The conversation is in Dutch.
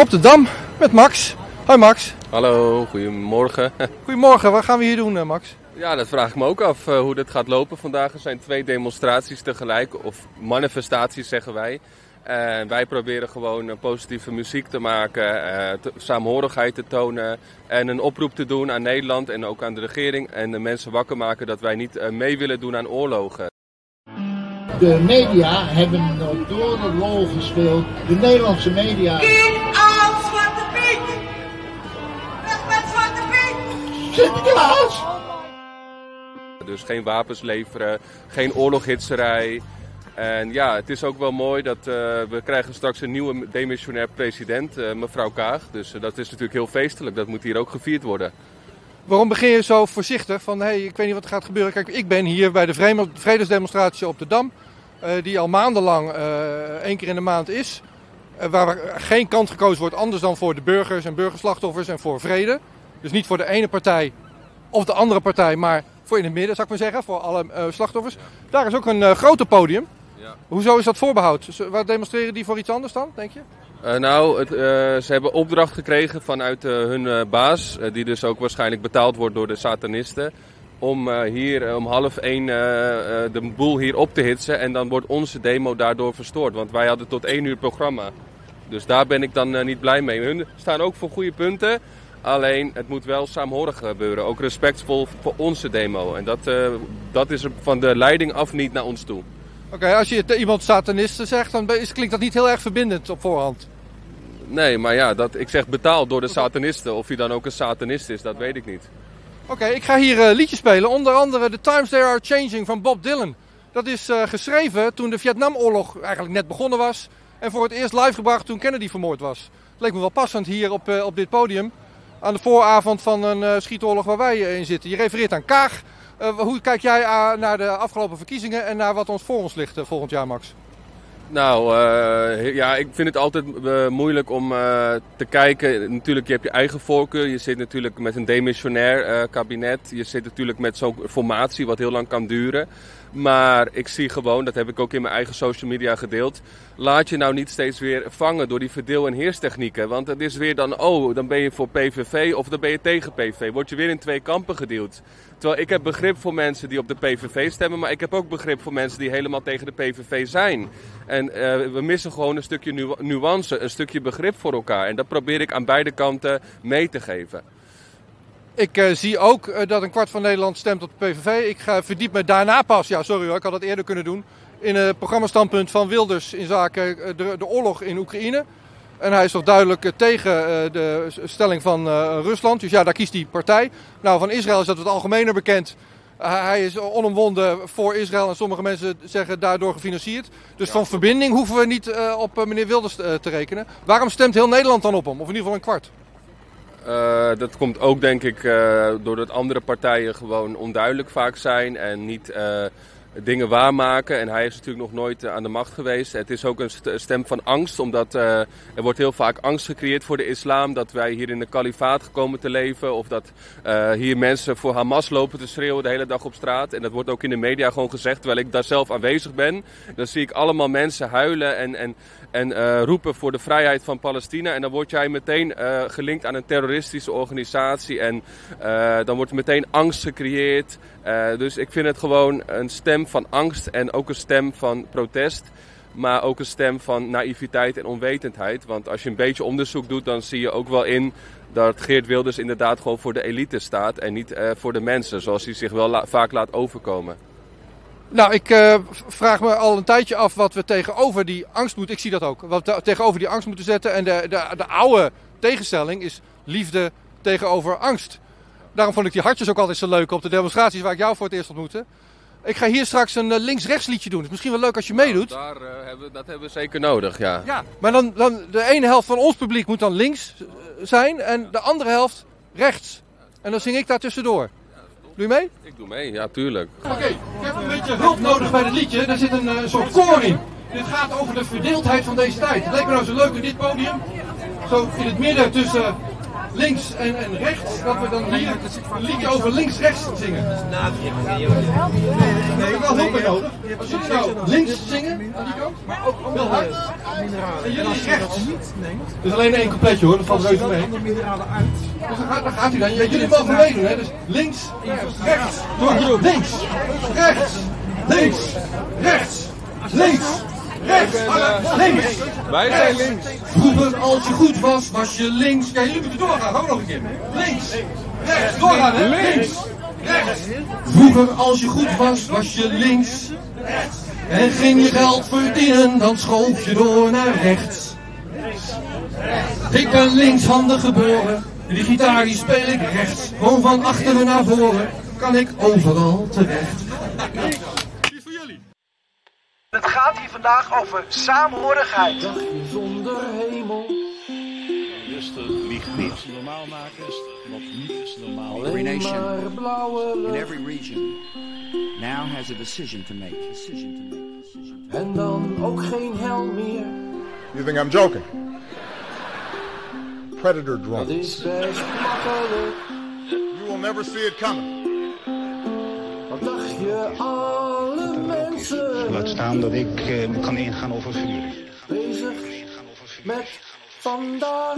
op de Dam met Max. Hoi Max. Hallo, goedemorgen. Goedemorgen, wat gaan we hier doen eh, Max? Ja, dat vraag ik me ook af uh, hoe dit gaat lopen vandaag. Er zijn twee demonstraties tegelijk, of manifestaties zeggen wij. En wij proberen gewoon positieve muziek te maken, te, saamhorigheid te tonen en een oproep te doen aan Nederland en ook aan de regering. En de mensen wakker maken dat wij niet mee willen doen aan oorlogen. De media hebben een door de rol gespeeld. De Nederlandse media. Sinterklaas! Dus geen wapens leveren, geen oorloghitserij. En ja, het is ook wel mooi dat uh, we krijgen straks een nieuwe demissionair president, uh, mevrouw Kaag. Dus uh, dat is natuurlijk heel feestelijk. Dat moet hier ook gevierd worden. Waarom begin je zo voorzichtig van, hé, hey, ik weet niet wat er gaat gebeuren. Kijk, ik ben hier bij de vredesdemonstratie op de Dam, die al maandenlang één keer in de maand is. waar geen kant gekozen wordt anders dan voor de burgers en burgerslachtoffers en voor vrede. Dus niet voor de ene partij of de andere partij, maar voor in het midden, zou ik maar zeggen, voor alle slachtoffers. Daar is ook een grote podium. Ja. Hoezo is dat voorbehoud? Waar demonstreren die voor iets anders dan, denk je? Uh, nou, het, uh, ze hebben opdracht gekregen vanuit uh, hun baas, die dus ook waarschijnlijk betaald wordt door de satanisten, om hier om half één de boel hier op te hitsen. En dan wordt onze demo daardoor verstoord, want wij hadden tot één uur programma. Dus daar ben ik dan niet blij mee. Hun staan ook voor goede punten, alleen het moet wel saamhorig gebeuren. Ook respectvol voor onze demo. En dat, dat is van de leiding af niet naar ons toe. Oké, okay, als je iemand satanisten zegt, dan klinkt dat niet heel erg verbindend op voorhand. Nee, maar ja, dat, ik zeg betaald door de satanisten. Of hij dan ook een satanist is, dat weet ik niet. Oké, okay, ik ga hier uh, liedjes spelen. Onder andere The Times They Are Changing van Bob Dylan. Dat is uh, geschreven toen de Vietnamoorlog eigenlijk net begonnen was. En voor het eerst live gebracht toen Kennedy vermoord was. Het leek me wel passend hier op, uh, op dit podium. Aan de vooravond van een schietoorlog waar wij in zitten. Je refereert aan Kaag. Uh, hoe kijk jij naar de afgelopen verkiezingen en naar wat ons voor ons ligt volgend jaar, Max? Nou, ja, ik vind het altijd moeilijk om te kijken. Natuurlijk, je hebt je eigen voorkeur. Je zit natuurlijk met een demissionair kabinet. Je zit natuurlijk met zo'n formatie wat heel lang kan duren. Maar ik zie gewoon, dat heb ik ook in mijn eigen social media gedeeld. Laat je nou niet steeds weer vangen door die verdeel- en heerstechnieken. Want het is weer dan, oh, dan ben je voor PVV of dan ben je tegen PVV. Word je weer in twee kampen gedeeld. Terwijl ik heb begrip voor mensen die op de PVV stemmen. Maar ik heb ook begrip voor mensen die helemaal tegen de PVV zijn. En uh, we missen gewoon een stukje nu nuance, een stukje begrip voor elkaar. En dat probeer ik aan beide kanten mee te geven. Ik uh, zie ook uh, dat een kwart van Nederland stemt op de PVV. Ik ga verdiep me daarna pas, ja sorry hoor, ik had dat eerder kunnen doen, in het programmastandpunt van Wilders in zaken de, de, oorlog in Oekraïne. En hij is toch duidelijk tegen de stelling van Rusland. Dus ja, daar kiest die partij. Nou, van Israël is dat wat algemener bekend. hij is onomwonden voor Israël en sommige mensen zeggen daardoor gefinancierd. Dus ja. van verbinding hoeven we niet op meneer Wilders te rekenen. Waarom stemt heel Nederland dan op hem? Of in ieder geval een kwart? Uh, dat komt ook denk ik uh, doordat andere partijen gewoon onduidelijk vaak zijn en niet uh, dingen waarmaken. En hij is natuurlijk nog nooit aan de macht geweest. Het is ook een stem van angst, omdat er wordt heel vaak angst gecreëerd voor de islam. Dat wij hier in de kalifaat komen te leven of dat hier mensen voor Hamas lopen te schreeuwen de hele dag op straat. En dat wordt ook in de media gewoon gezegd, terwijl ik daar zelf aanwezig ben. Dan zie ik allemaal mensen huilen en, en en roepen voor de vrijheid van Palestina. En dan word jij meteen gelinkt aan een terroristische organisatie. En dan wordt meteen angst gecreëerd. dus ik vind het gewoon een stem van angst en ook een stem van protest. Maar ook een stem van naïviteit en onwetendheid. Want als je een beetje onderzoek doet, dan zie je ook wel in dat Geert Wilders inderdaad gewoon voor de elite staat. En niet voor de mensen, zoals hij zich wel vaak laat overkomen. Nou, ik uh, vraag me al een tijdje af wat we tegenover die angst moeten. Ik zie dat ook. Wat we tegenover die angst moeten zetten. En de, de, de oude tegenstelling is liefde tegenover angst. Daarom vond ik die hartjes ook altijd zo leuk op de demonstraties waar ik jou voor het eerst ontmoette. Ik ga hier straks een uh, links-rechts liedje doen. Het is misschien wel leuk als je nou, meedoet. Daar, uh, hebben, dat hebben we zeker nodig, ja. Ja, maar dan, dan de ene helft van ons publiek moet dan links zijn en de andere helft rechts. En dan zing ik daar tussendoor. Doe je mee? Ik doe mee, ja tuurlijk. Oké, okay, ik heb een beetje hulp nodig bij het liedje. Daar zit een uh, soort koor in. Dit gaat over de verdeeldheid van deze tijd. Het leek me nou zo leuk in dit podium. Zo in het midden tussen links en, en rechts, dat we dan hier liedje over links-rechts zingen. Nee, ik wel hulp bij nodig. Als jullie nou links zingen, aan die kant, maar ook heel hard. En jullie rechts. Dus alleen één coupletje hoor, dat valt reuze mee. Dus dan gaat, dan gaat u dan. Jullie mogen meedoen, hè? Dus links, rechts, door, links, rechts, links, rechts, links, rechts, links. Wij zijn links. Vroeger, als je goed was, was je links. Ja, jullie moeten doorgaan. Ook nog een keer. Links, rechts, doorgaan, hè? Links, rechts. Vroeger, als je goed was, was je links. En ging je geld verdienen, dan schoof je door naar rechts. Ik ben linkshandig geboren. En die gitaar die speel ik rechts. Gewoon van achteren naar voren. Kan ik overal terecht. Die is voor jullie. Het gaat hier vandaag over saamhorigheid. Zonder hemel. normaal maken is wat niet is normaal. Every nation in every region now has a decision to make. Decision to make. Decision to En dan ook geen hel meer. You think I'm joking? Predator Dat drones. is best makkelijk. You will never see it coming. Wat dacht je, mensen Laat staan dat ik eh, kan ingaan over vuur. bezig met vandaag.